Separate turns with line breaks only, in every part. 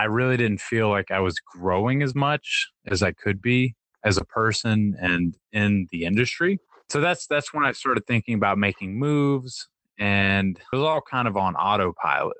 I really didn't feel like I was growing as much as I could be as a person and in the industry. So that's that's when I started thinking about making moves and it was all kind of on autopilot.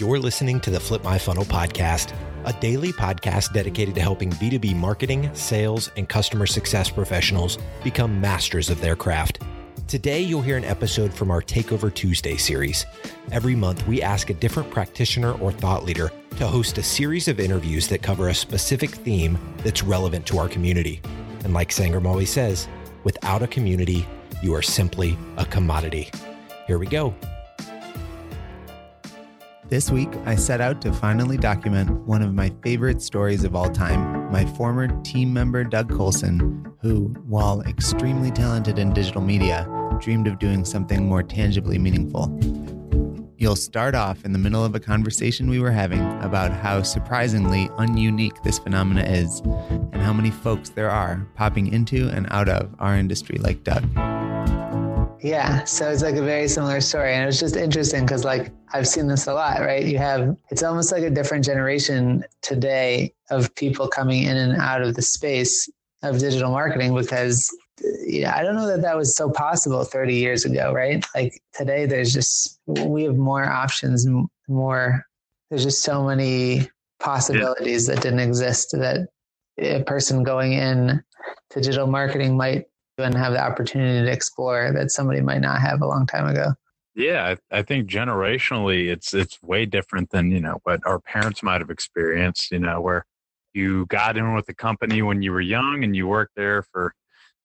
You're listening to the Flip My Funnel podcast, a daily podcast dedicated to helping B2B marketing, sales, and customer success professionals become masters of their craft. Today, you'll hear an episode from our Takeover Tuesday series. Every month, we ask a different practitioner or thought leader to host a series of interviews that cover a specific theme that's relevant to our community. And like Sangram always says, without a community, you are simply a commodity. Here we go.
This week, I set out to finally document one of my favorite stories of all time my former team member, Doug Colson, who, while extremely talented in digital media, dreamed of doing something more tangibly meaningful. You'll start off in the middle of a conversation we were having about how surprisingly ununique this phenomena is and how many folks there are popping into and out of our industry like Doug.
Yeah, so it's like a very similar story. And it was just interesting because, like, I've seen this a lot, right? You have, it's almost like a different generation today of people coming in and out of the space of digital marketing because yeah, I don't know that that was so possible 30 years ago, right? Like today, there's just, we have more options, more, there's just so many possibilities yeah. that didn't exist that a person going in to digital marketing might even have the opportunity to explore that somebody might not have a long time ago.
Yeah, I, I think generationally, it's it's way different than you know what our parents might have experienced. You know, where you got in with the company when you were young and you worked there for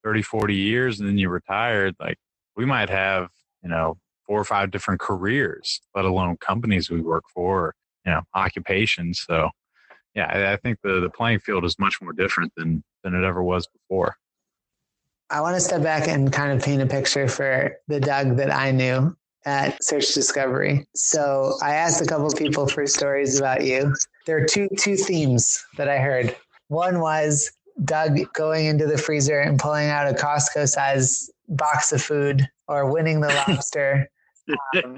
30, 40 years and then you retired, like we might have, you know, four or five different careers, let alone companies we work for, you know, occupations. So yeah, I, I think the, the playing field is much more different than, than it ever was before.
I want to step back and kind of paint a picture for the Doug that I knew at Search Discovery. So I asked a couple people for stories about you. There are two two themes that I heard. One was Doug going into the freezer and pulling out a Costco size box of food or winning the lobster. um,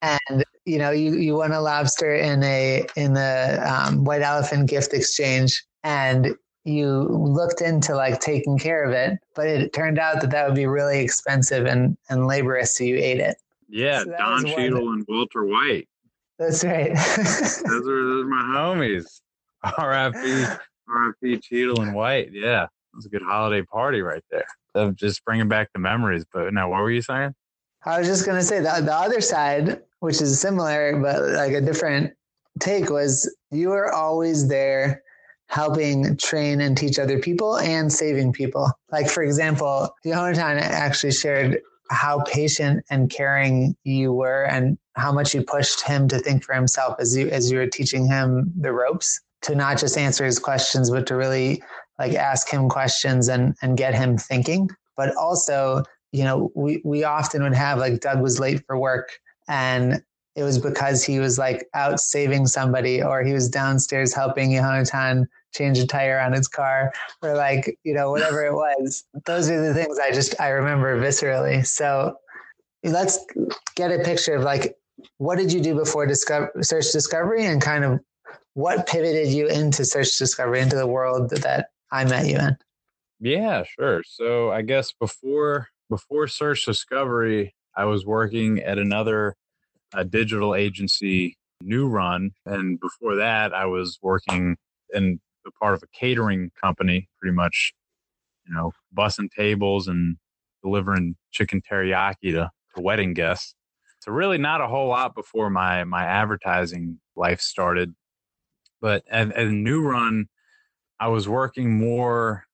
and you know, you, you won a lobster in a in the um, White Elephant gift exchange, and you looked into like taking care of it, but it turned out that that would be really expensive and and laborious, so you ate it.
Yeah, so Don Cheadle and Walter White.
That's right.
those are those are my homies. R.I.P. RFP Cheadle and White. Yeah, it was a good holiday party right there. So just bringing back the memories. But now, what were you saying?
I was just going to say that the other side, which is similar but like a different take, was you were always there helping train and teach other people and saving people. Like, for example, Jonathan actually shared how patient and caring you were and how much you pushed him to think for himself as you as you were teaching him the ropes to not just answer his questions, but to really like ask him questions and, and get him thinking. But also, you know, we, we often would have like Doug was late for work and it was because he was like out saving somebody or he was downstairs helping Jonathan change a tire on his car or like, you know, whatever it was. Those are the things I just, I remember viscerally. So let's get a picture of like, what did you do before discover, search discovery and kind of what pivoted you into search discovery into the world that I met you in?
Yeah, sure. So I guess before before search discovery, I was working at another uh, digital agency, New Run, and before that, I was working in a part of a catering company, pretty much, you know, bussing tables and delivering chicken teriyaki to, to wedding guests. So really, not a whole lot before my my advertising life started. But at, at New Run, I was working more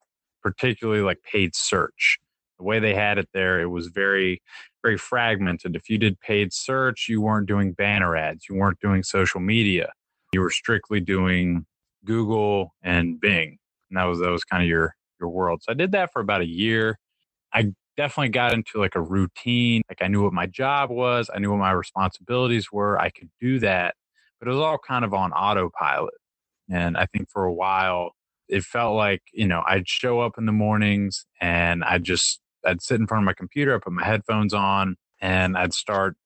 particularly like paid search. The way they had it there, it was very, very fragmented. If you did paid search, you weren't doing banner ads, you weren't doing social media. You were strictly doing Google and Bing. And that was that was kind of your your world. So I did that for about a year. I definitely got into like a routine. Like I knew what my job was, I knew what my responsibilities were. I could do that but it was all kind of on autopilot. And I think for a while, it felt like, you know, I'd show up in the mornings and I'd just, I'd sit in front of my computer, I put my headphones on and I'd start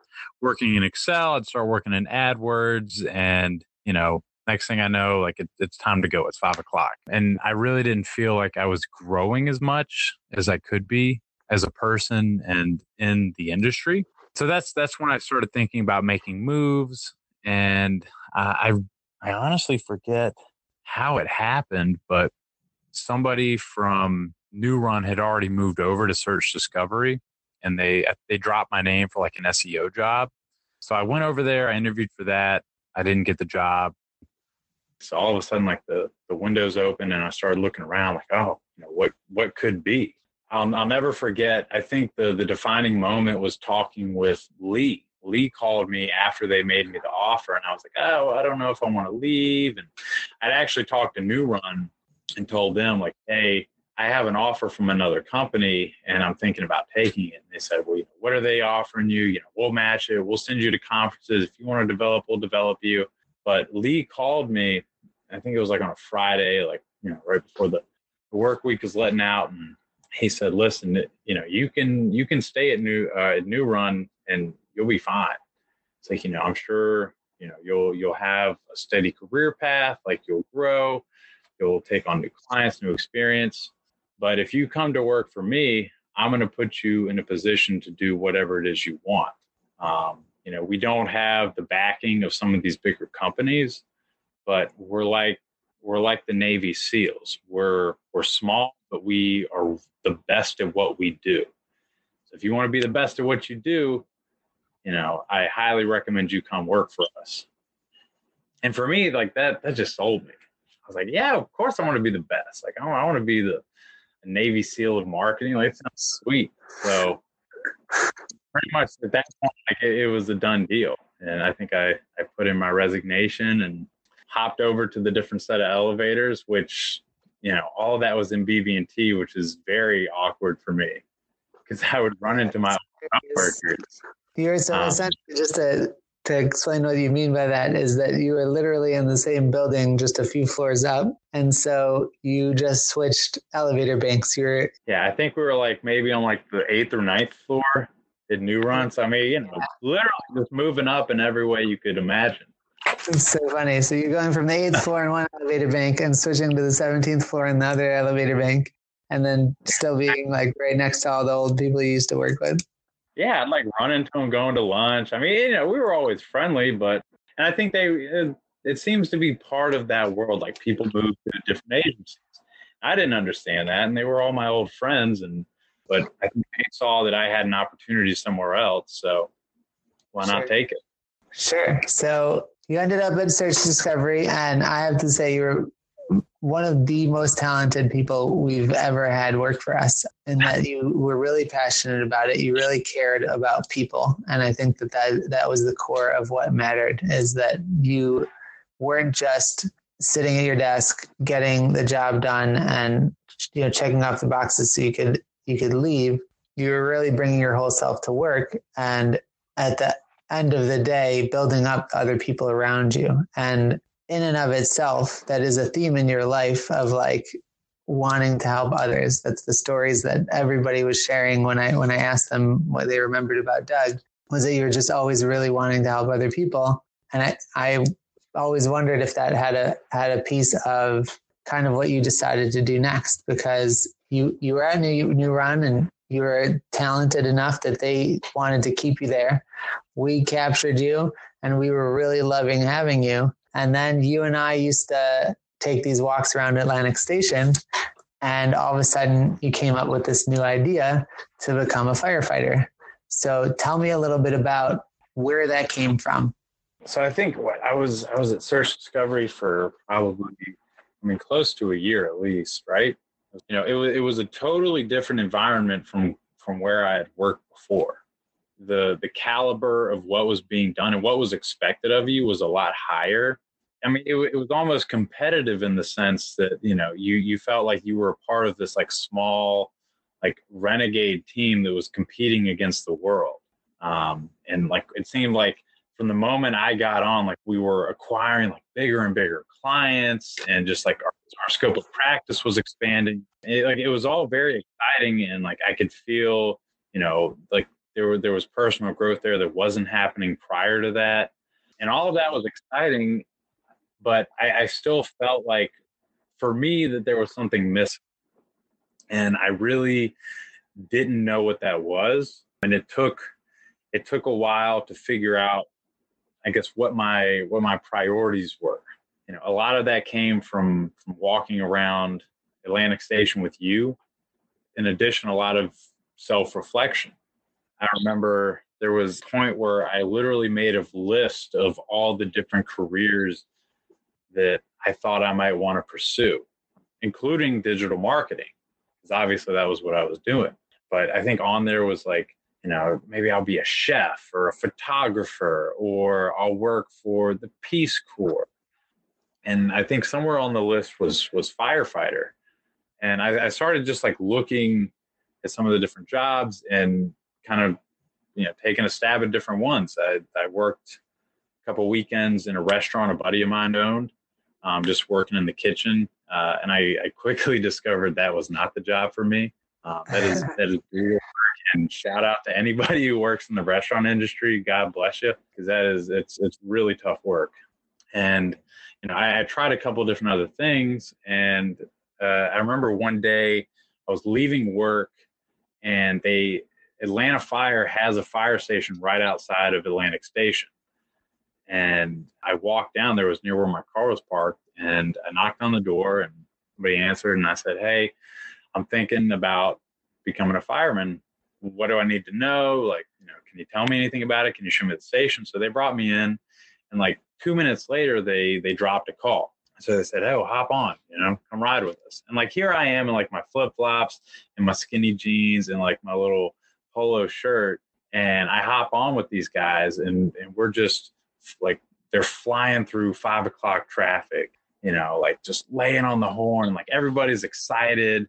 working in Excel. I'd start working in AdWords, and you know, next thing I know, like it, it's time to go. It's five o'clock, and I really didn't feel like I was growing as much as I could be as a person and in the industry. So that's that's when I started thinking about making moves, and uh, I I honestly forget how it happened, but somebody from New Run had already moved over to Search Discovery, and they uh, they dropped my name for like an SEO job. So I went over there. I interviewed for that. I didn't get the job. So all of a sudden, like the the windows open, and I started looking around, like, oh, you know, what what could be? I'll, I'll never forget. I think the the defining moment was talking with Lee. Lee called me after they made me the offer, and I was like, oh, I don't know if I want to leave. And I'd actually talked to New Run and told them like, hey, I have an offer from another company and I'm thinking about taking it. And they said, well, what are they offering you? You know, we'll match it. We'll send you to conferences. If you want to develop, we'll develop you. But Lee called me, I think it was like on a Friday, like, you know, right before the, the work week is letting out. And he said, listen, you know, you can, you can stay at new, uh, at new run and you'll be fine. It's like, you know, I'm sure, you know, you'll, you'll have a steady career path, like you'll grow, you'll take on new clients, new experience but if you come to work for me, I'm going to put you in a position to do whatever it is you want. Um, you know, we don't have the backing of some of these bigger companies, but we're like we're like the Navy SEALs. We're we're small, but we are the best at what we do. So if you want to be the best at what you do, you know, I highly recommend you come work for us. And for me, like that, that just sold me. I was like, yeah, of course I want to be the best. Like I want, I want to be the Navy SEAL of marketing. Like it sounds sweet. So pretty much at that point, like it, it was a done deal. And I think I, I put in my resignation and hopped over to the different set of elevators, which, you know, all of that was in BB&T, which is very awkward for me because I would run into my coworkers.
You're so um, essentially just a to explain what you mean by that is that you were literally in the same building just a few floors up and so you just switched elevator banks. You're
yeah i think we were like maybe on like the eighth or ninth floor in new run so i mean you know yeah. literally just moving up in every way you could imagine.
It's so funny. So you're going from the eighth floor in one elevator bank and switching to the 17th floor in the other elevator bank and then still being like right next to all the old people you used to work with
yeah, I'd like run into them going to lunch. I mean, you know, we were always friendly, but and I think they it, it seems to be part of that world. Like people move to different agencies. I didn't understand that, and they were all my old friends, and but I think they saw that I had an opportunity somewhere else, so why not take it?
Sure. So you ended up at Search Discovery, and I have to say you were one of the most talented people we've ever had work for us and that you were really passionate about it. You really cared about people and i think that that, that was the core of what mattered is that you weren't just sitting at your desk getting the job done and you know checking off the boxes so you could you could leave. You were really bringing your whole self to work and at the end of the day building up other people around you. And in and of itself that is a theme in your life of like wanting to help others. That's the stories that everybody was sharing when i when i asked them what they remembered about doug was that you were just always really wanting to help other people. And i i always wondered if that had a had a piece of kind of what you decided to do next because you you were at new new run and you were talented enough that they wanted to keep you there. We captured you and we were really loving having you and then you and I used to take these walks around Atlantic Station. And all of a sudden, you came up with this new idea to become a firefighter. So tell me a little bit about where that came from.
So I think what I was I was at Search Discovery for probably I mean close to a year at least, right? You know, it was it was a totally different environment from from where I had worked before the the caliber of what was being done and what was expected of you was a lot higher I mean, it, it was almost competitive in the sense that you know you you felt like you were a part of this like small, like renegade team that was competing against the world, um, and like it seemed like from the moment I got on, like we were acquiring like bigger and bigger clients, and just like our, our scope of practice was expanding. It, like it was all very exciting, and like I could feel, you know, like there were there was personal growth there that wasn't happening prior to that, and all of that was exciting. But I, I still felt like, for me, that there was something missing, and I really didn't know what that was. And it took it took a while to figure out, I guess, what my what my priorities were. You know, a lot of that came from from walking around Atlantic Station with you. In addition, a lot of self reflection. I remember there was a point where I literally made a list of all the different careers that I thought I might want to pursue, including digital marketing, because obviously that was what I was doing. But I think on there was like, you know, maybe I'll be a chef or a photographer or I'll work for the Peace Corps. And I think somewhere on the list was was firefighter. And I, I started just like looking at some of the different jobs and kind of you know taking a stab at different ones. I, I worked a couple weekends in a restaurant a buddy of mine owned, um, just working in the kitchen, uh, and I, I, quickly discovered that was not the job for me. Um, that is that is brutal. And shout out to anybody who works in the restaurant industry. God bless you, because that is it's it's really tough work. And you know, I, I tried a couple different other things, and uh, I remember one day I was leaving work and they Atlanta Fire has a fire station right outside of Atlantic Station. And I walked down there was near where my car was parked and I knocked on the door and somebody answered and I said, Hey, I'm thinking about becoming a fireman. What do I need to know? Like, you know, can you tell me anything about it? Can you show me the station? So they brought me in and like two minutes later they they dropped a call so they said, "Oh, hop on, you know, come ride with us." And like here I am in like my flip flops and my skinny jeans and like my little polo shirt, and I hop on with these guys, and and we're just like they're flying through five o'clock traffic, you know, like just laying on the horn, like everybody's excited,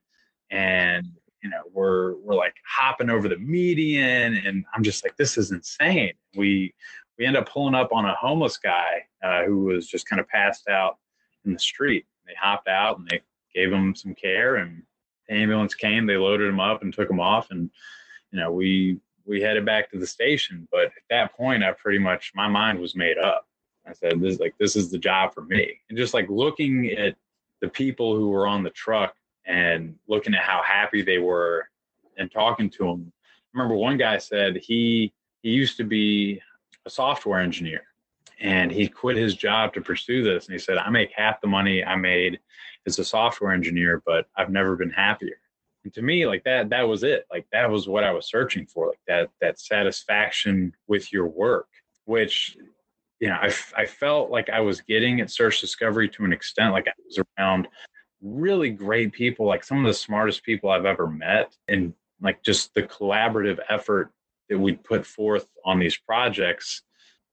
and you know we're we're like hopping over the median, and I'm just like, this is insane. We we end up pulling up on a homeless guy uh, who was just kind of passed out in the street. They hopped out and they gave him some care, and the ambulance came. They loaded him up and took him off, and you know we we headed back to the station. But at that point, I pretty much my mind was made up. I said, "This is like this is the job for me." And just like looking at the people who were on the truck and looking at how happy they were and talking to them. I remember one guy said he he used to be a software engineer and he quit his job to pursue this and he said i make half the money i made as a software engineer but i've never been happier and to me like that that was it like that was what i was searching for like that that satisfaction with your work which you know I, I felt like i was getting at search discovery to an extent like i was around really great people like some of the smartest people i've ever met and like just the collaborative effort that we put forth on these projects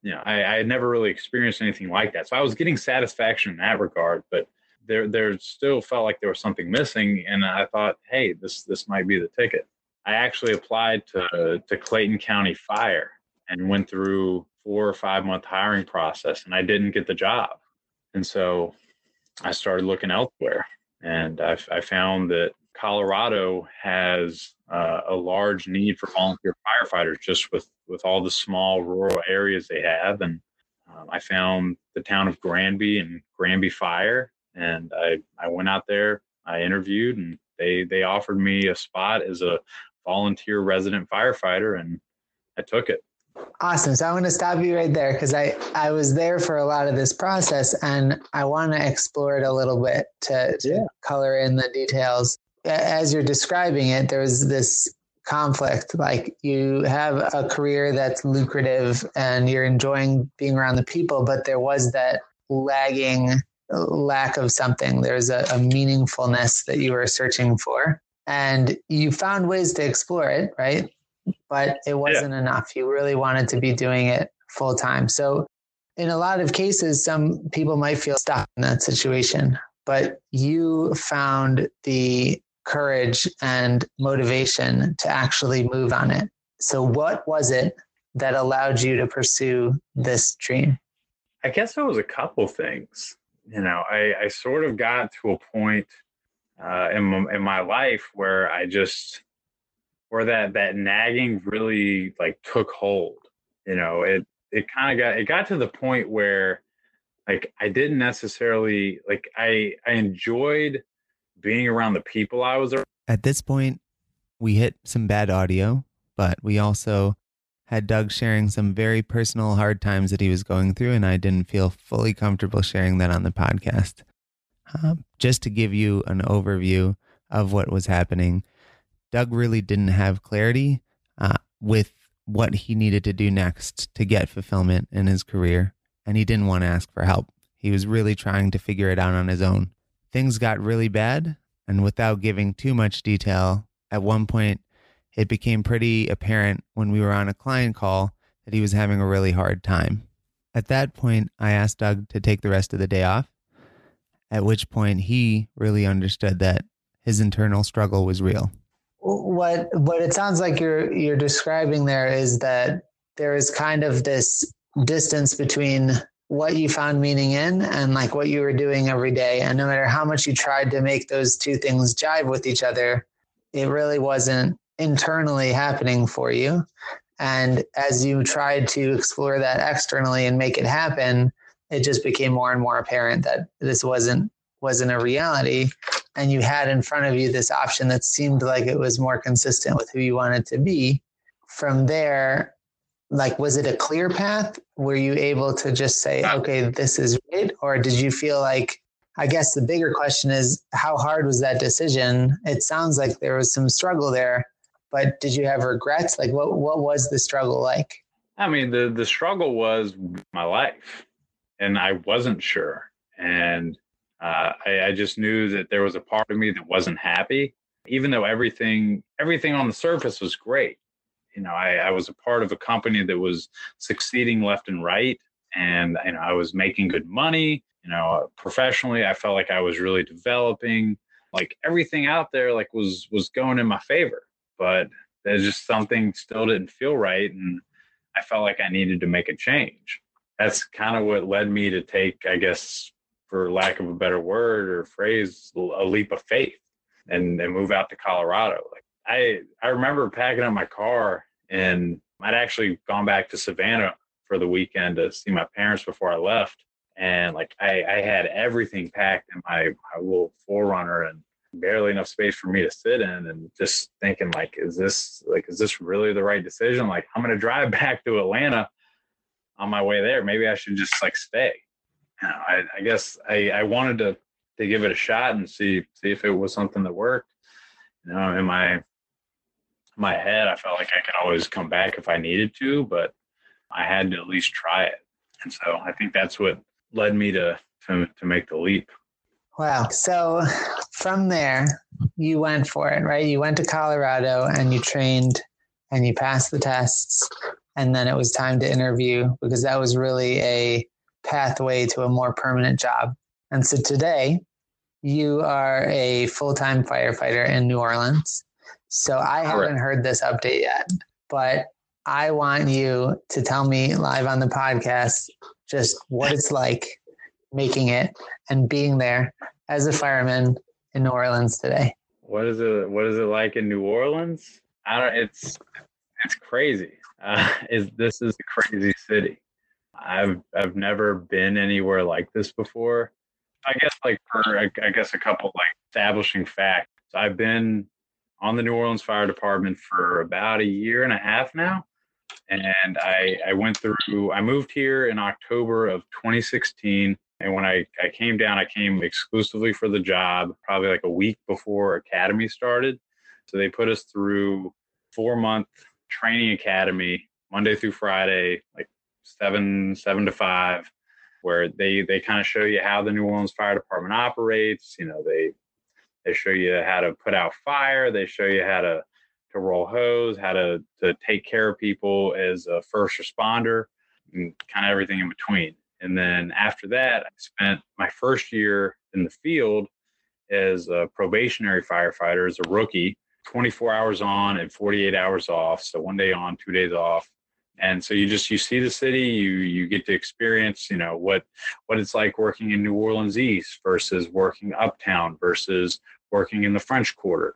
you know, I, I had never really experienced anything like that. So I was getting satisfaction in that regard, but there there still felt like there was something missing. And I thought, hey, this this might be the ticket. I actually applied to to Clayton County Fire and went through four or five month hiring process, and I didn't get the job. And so I started looking elsewhere, and I, I found that Colorado has uh, a large need for volunteer firefighters just with with all the small rural areas they have and um, i found the town of granby and granby fire and i i went out there i interviewed and they they offered me a spot as a volunteer resident firefighter and i took it
awesome so i want to stop you right there because i i was there for a lot of this process and i want to explore it a little bit to, to yeah. color in the details as you're describing it, there was this conflict. Like you have a career that's lucrative and you're enjoying being around the people, but there was that lagging lack of something. There's a, a meaningfulness that you were searching for. And you found ways to explore it, right? But it wasn't yeah. enough. You really wanted to be doing it full time. So, in a lot of cases, some people might feel stuck in that situation, but you found the courage and motivation to actually move on it. So, what was it that allowed you to pursue this dream?
I guess it was a couple things. You know, I, I sort of got to a point uh, in, in my life where I just, where that that nagging really like took hold. You know, it it kind of got it got to the point where like I didn't necessarily like I I enjoyed being around the people I was around.
At this point, we hit some bad audio, but we also had Doug sharing some very personal hard times that he was going through, and I didn't feel fully comfortable sharing that on the podcast. Um, just to give you an overview of what was happening, Doug really didn't have clarity uh, with what he needed to do next to get fulfillment in his career, and he didn't want to ask for help. He was really trying to figure it out on his own. Things got really bad, and without giving too much detail, at one point it became pretty apparent when we were on a client call that he was having a really hard time. At that point, I asked Doug to take the rest of the day off, at which point he really understood that his internal struggle was real.
What what it sounds like you're you're describing there is that there is kind of this distance between what you found meaning in and like what you were doing every day and no matter how much you tried to make those two things jive with each other it really wasn't internally happening for you. And as you tried to explore that externally and make it happen, it just became more and more apparent that this wasn't wasn't a reality. And you had in front of you this option that seemed like it was more consistent with who you wanted to be. From there, like was it a clear path? Were you able to just say, okay, this is right? Or did you feel like I guess the bigger question is how hard was that decision? It sounds like there was some struggle there but did you have regrets? Like what what was the struggle like?
I mean, the the struggle was my life, and I wasn't sure, and uh, I, I just knew that there was a part of me that wasn't happy, even though everything everything on the surface was great. You know, I, I was a part of a company that was succeeding left and right, and you know, I was making good money. You know, professionally, I felt like I was really developing. Like everything out there, like was was going in my favor but there's just something still didn't feel right. And I felt like I needed to make a change. That's kind of what led me to take, I guess, for lack of a better word or phrase, a leap of faith and, and move out to Colorado. Like I, I remember packing up my car and I'd actually gone back to Savannah for the weekend to see my parents before I left. And like I, I had everything packed in my, my little 4Runner and barely enough space for me to sit in and just thinking like is this like is this really the right decision? Like i'm to drive back to atlanta on my way there. Maybe i should just like stay. You know, I, I guess I, I wanted to to give it a shot and see see if it was something that worked. You know in my my head i felt like i could always come back if i needed to but i had to at least try it. And so i think that's what led me to to, to make the leap
Wow. So from there, you went for it, right? You went to Colorado and you trained and you passed the tests. And then it was time to interview because that was really a pathway to a more permanent job. And so today, you are a full time firefighter in New Orleans. So I haven't heard this update yet, but I want you to tell me live on the podcast just what it's like making it and being there as a fireman in New Orleans today?
What is it? What is it like in New Orleans? I don't. It's it's crazy. Uh, is this is a crazy city. I've I've never been anywhere like this before. I guess like for I, guess a couple like establishing facts. I've been on the New Orleans Fire Department for about a year and a half now. And I, I went through, I moved here in October of 2016 and when I, I came down, I came exclusively for the job, probably like a week before academy started. So they put us through four month training academy, Monday through Friday, like seven, seven to five, where they, they kind of show you how the New Orleans Fire Department operates. You know, they, they show you how to put out fire. They show you how to, to roll hose, how to, to take care of people as a first responder, and kind of everything in between. And then after that, I spent my first year in the field as a probationary firefighter, as a rookie, 24 hours on and 48 hours off. So one day on, two days off. And so you just you see the city, you you get to experience, you know, what what it's like working in New Orleans East versus working uptown versus working in the French Quarter.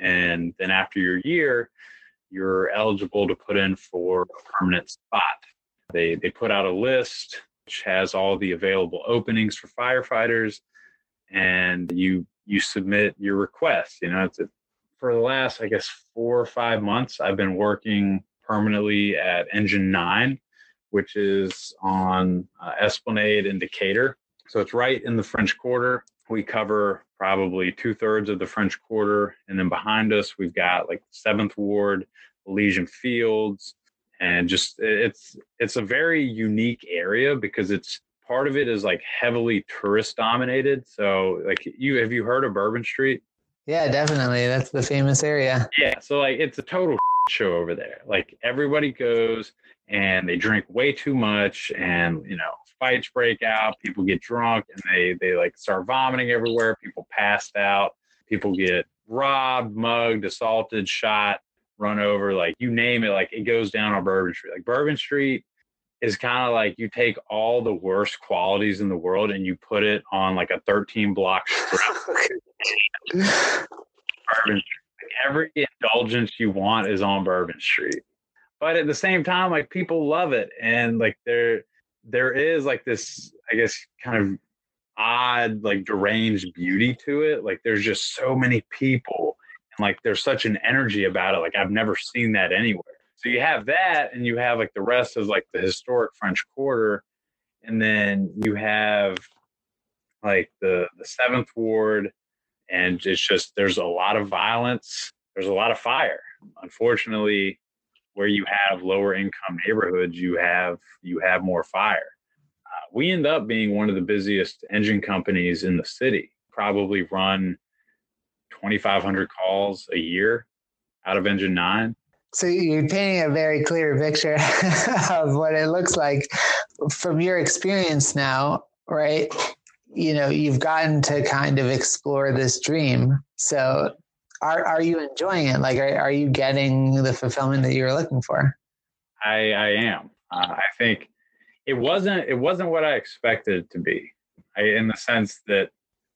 And then after your year, you're eligible to put in for a permanent spot. They, they put out a list which has all the available openings for firefighters and you you submit your request. You know a, for the last i guess four or five months i've been working permanently at engine 9 which is on uh, esplanade and decatur. So it's right in the french quarter. We cover probably two thirds of the French Quarter, and then behind us we've got like Seventh Ward, Elysian Fields, and just it's it's a very unique area because it's part of it is like heavily tourist dominated. So like you have you heard of Bourbon Street?
Yeah, definitely. That's the famous area.
Yeah, so like it's a total show over there. Like everybody goes and they drink way too much and you know fights break out people get drunk and they they like start vomiting everywhere people passed out people get robbed mugged assaulted shot run over like you name it like it goes down on bourbon street. Like bourbon street is kind of like you take all the worst qualities in the world and you put it on like a 13 block strip. Oh, bourbon street. Like every indulgence you want is on bourbon street. But at the same time like people love it. And like there there is like this i guess kind of odd like deranged beauty to it. Like there's just so many people and like there's such an energy about it like i've never seen that anywhere so you have that and you have like the rest of like the historic french quarter and then you have like the the seventh ward and it's just there's a lot of violence there's a lot of fire unfortunately where you have lower income neighborhoods, you have you have more fire. Uh, we end up being one of the busiest engine companies in the city. Probably run 2,500 calls a year out of Engine Nine.
So you're painting a very clear picture of what it looks like from your experience now, right? You know, you've gotten to kind of explore this dream. So are are you enjoying it? Like, are, are you getting the fulfillment that you were looking for?
I I am. Uh, I think it wasn't it wasn't what I expected it to be. I, in the sense that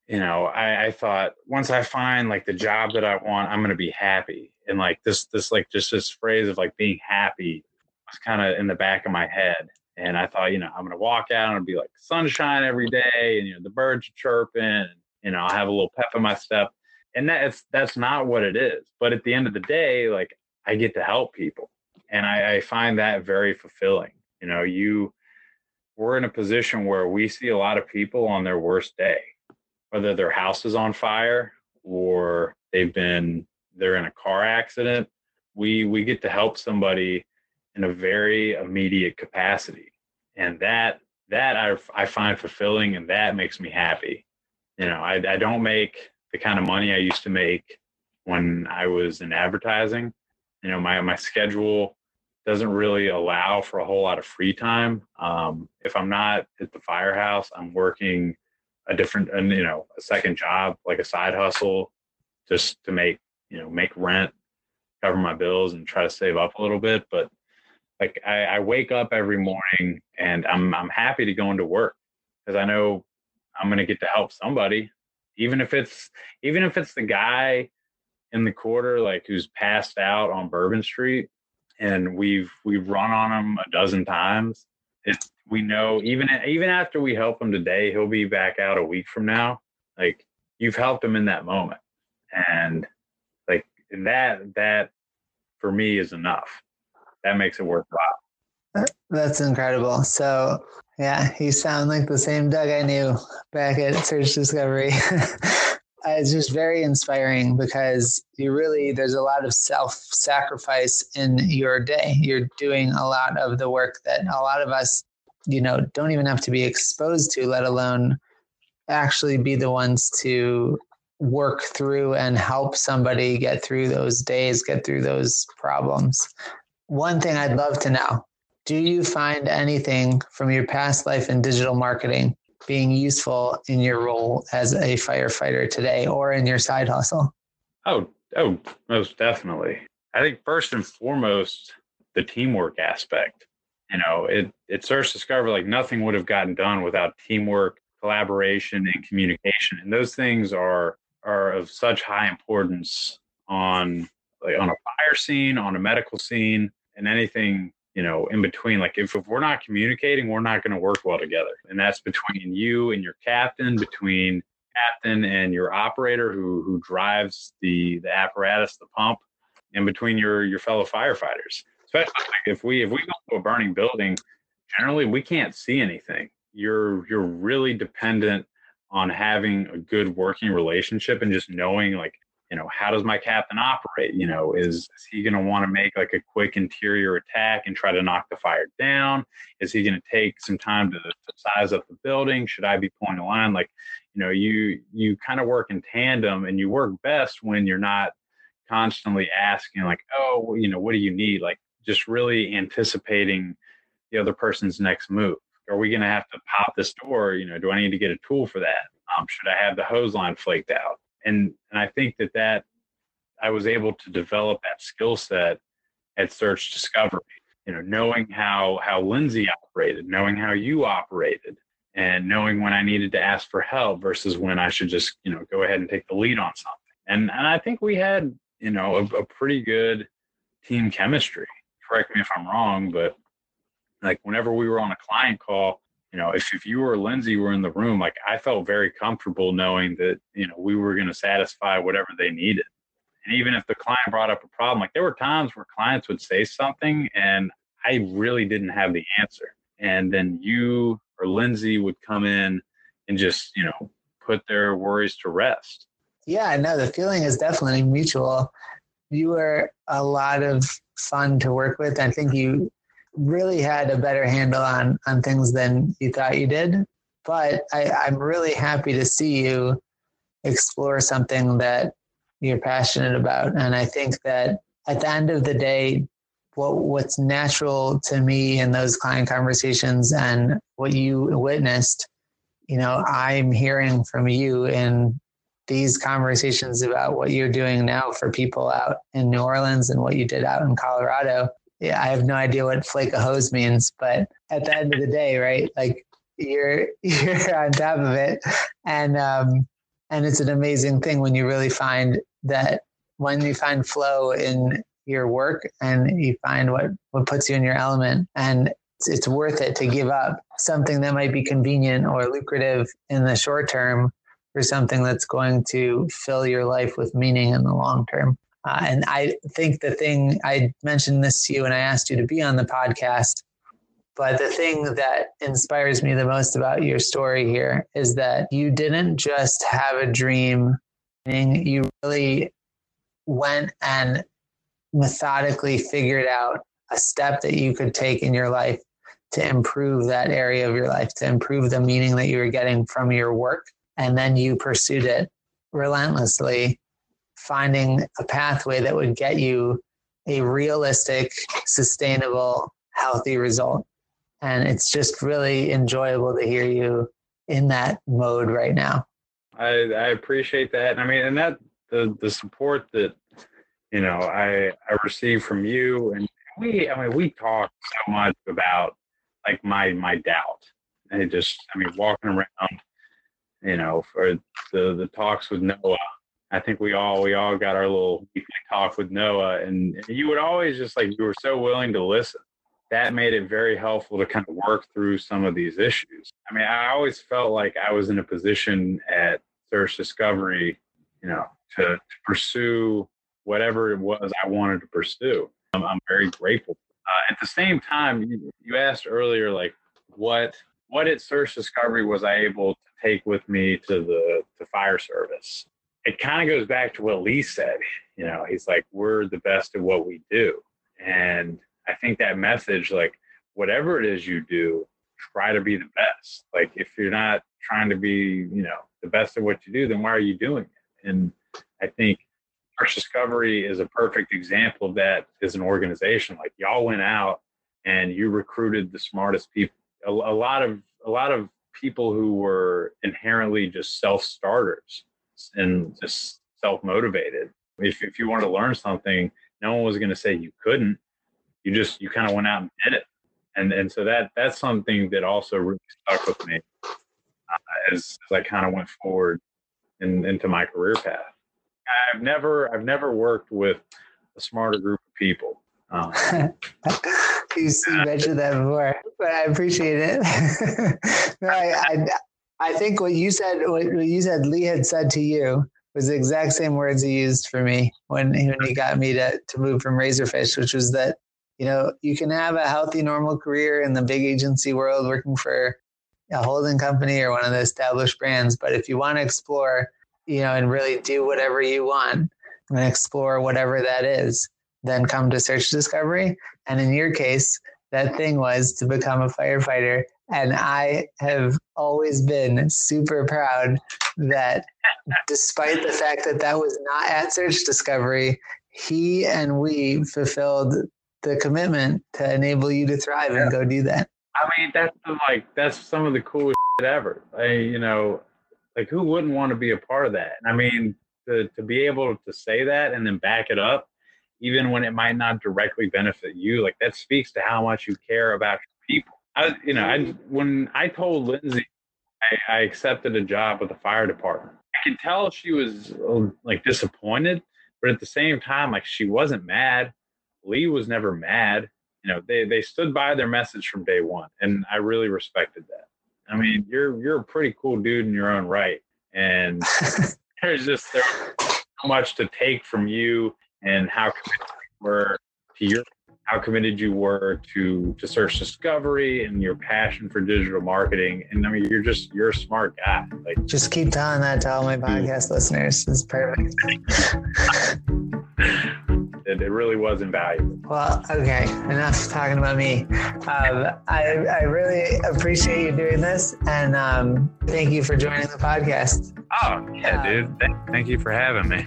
you know I, I thought once I find like the job that I want, I'm going to be happy. And like this this like just this phrase of like being happy was kind of in the back of my head. And I thought, you know, I'm going to walk out and be like sunshine every day, and you know the birds are chirping, and you know I'll have a little pep in my step. And that's that's not what it is. But at the end of the day like i get to help people. And I, I find that very fulfilling. You know you we're in a position where we see a lot of people on their worst day whether their house is on fire or they've been they're in a car accident we we get to help somebody in a very immediate capacity and that that I, I find fulfilling and that makes me happy you know I, I don't make the kind of money I used to make when I was in advertising. You know, my my schedule doesn't really allow for a whole lot of free time. Um, if I'm not at the firehouse, I'm working a different, and you know, a second job, like a side hustle, just to make you know make rent, cover my bills, and try to save up a little bit. But like I, I wake up every morning and I'm I'm happy to go into work because I know I'm going to get to help somebody even if it's even if it's the guy in the quarter like who's passed out on Bourbon Street and we've we've run on him a dozen times. It's we know even even after we help him today, he'll be back out a week from now. Like you've helped him in that moment, and like that that for me is enough. That makes it worthwhile.
That's incredible. So yeah, you sound like the same Doug I knew back at Search Discovery. it's just very inspiring because you really there's a lot of self-sacrifice in your day. You're doing a lot of the work that a lot of us, you know, don't even have to be exposed to, let alone actually be the ones to work through and help somebody get through those days, get through those problems. One thing I'd love to know do you find anything from your past life in digital marketing being useful in your role as a firefighter today or in your side hustle?
Oh, oh, most definitely. I think first and foremost, the teamwork aspect. You know, it it Search Discover like nothing would have gotten done without teamwork, collaboration, and communication. And those things are are of such high importance on like on a fire scene, on a medical scene, and anything you know in between. Like if, if we're not communicating, we're not going to work well together. And that's between you and your captain, between captain and your operator who who drives the the apparatus, the pump, and between your your fellow firefighters. Especially if we if we go to a burning building, generally we can't see anything. You're you're really dependent on having a good working relationship and just knowing like you know how does my captain operate? You know is, is he going to want to make like a quick interior attack and try to knock the fire down? Is he going to take some time to, to, size up the building? Should i be pulling a line? Like you know you you kind of work in tandem and you work best when you're not constantly asking like oh you know what do you need? Like just really anticipating the other person's next move. Are we going to have to pop this door? You know do i need to get a tool for that? Um, should i have the hose line flaked out? And and i think that that i was able to develop that skill set at search discovery you know knowing how how lindsay operated knowing how you operated and knowing when i needed to ask for help versus when i should just you know go ahead and take the lead on something. And and i think we had you know a, a pretty good team chemistry correct me if i'm wrong but like whenever we were on a client call you know, if, if you or Lindsay were in the room, like I felt very comfortable knowing that, you know, we were going to satisfy whatever they needed. And even if the client brought up a problem, like there were times where clients would say something and I really didn't have the answer. And then you or Lindsay would come in and just, you know, put their worries to rest.
Yeah, no, the feeling is definitely mutual. You were a lot of fun to work with. I think you really had a better handle on on things than you thought you did. But I, I'm really happy to see you explore something that you're passionate about. And I think that at the end of the day, what what's natural to me in those client conversations and what you witnessed, you know, I'm hearing from you in these conversations about what you're doing now for people out in New Orleans and what you did out in Colorado yeah, I have no idea what flake a hose means, but at the end of the day, right? Like you're you're on top of it, and um, and it's an amazing thing when you really find that when you find flow in your work and you find what what puts you in your element, and it's, it's worth it to give up something that might be convenient or lucrative in the short term for something that's going to fill your life with meaning in the long term. Uh, and I think the thing I mentioned this to you and I asked you to be on the podcast, but the thing that inspires me the most about your story here is that you didn't just have a dream, you really went and methodically figured out a step that you could take in your life to improve that area of your life, to improve the meaning that you were getting from your work. And then you pursued it relentlessly finding a pathway that would get you a realistic, sustainable, healthy result. And it's just really enjoyable to hear you in that mode right now.
I, I appreciate that. I mean, and that the the support that you know I I receive from you and we I mean we talk so much about like my my doubt. And just I mean walking around, you know, for the the talks with Noah I think we all we all got our little weekly talk with Noah, and you would always just like you were so willing to listen. That made it very helpful to kind of work through some of these issues. I mean, I always felt like I was in a position at Search Discovery, you know, to, to pursue whatever it was I wanted to pursue. I'm, I'm very grateful. Uh, at the same time, you, you asked earlier, like what what at Search Discovery was I able to take with me to the to fire service? it kind of goes back to what Lee said. You know, he's like, we're the best at what we do. And I think that message, like, whatever it is you do, try to be the best. Like, if you're not trying to be, you know, the best at what you do, then why are you doing it? And I think Search Discovery is a perfect example of that as an organization. Like, y'all went out and you recruited the smartest people. A, a lot of a lot of people who were inherently just self starters and just self motivated. If, if you wanted to learn something, no one was going to say you couldn't. You just, you kind of went out and did it. And, and so that, that's something that also really stuck with me uh, as, as I kind of went forward in, into my career path. I've never I've never worked with a smarter group of people. Um,
you mentioned that before, but I appreciate it. no, I, I, I think what you said, what you said, Lee had said to you was the exact same words he used for me when, when he got me to, to move from Razorfish, which was that, you know, you can have a healthy, normal career in the big agency world working for a holding company or one of the established brands. But if you want to explore, you know, and really do whatever you want and explore whatever that is, then come to search discovery. And in your case, that thing was to become a firefighter. And I have always been super proud that despite the fact that that was not at search discovery, he and we fulfilled the commitment to enable you to thrive and go do that.
I mean, that's like that's some of the coolest ever. I, you know, like who wouldn't want to be a part of that? I mean, to to be able to say that and then back it up even when it might not directly benefit you. Like that speaks to how much you care about people. I, you know, I when I told Lindsay I, I accepted a job with the fire department, I could tell she was uh, like disappointed, but at the same time, like she wasn't mad. Lee was never mad. You know, they they stood by their message from day one, and I really respected that. I mean, you're you're a pretty cool dude in your own right, and there's just there's so much to take from you and how committed you were to your how committed you were to to search discovery and your passion for digital marketing. And i mean you're just you're a smart guy. Like
just keep telling that to all my podcast listeners. It's perfect.
It, it, really was invaluable.
Well okay enough talking about me. Um, I, I really appreciate you doing this and um, thank you for joining the podcast.
Oh yeah um, dude thank you for having me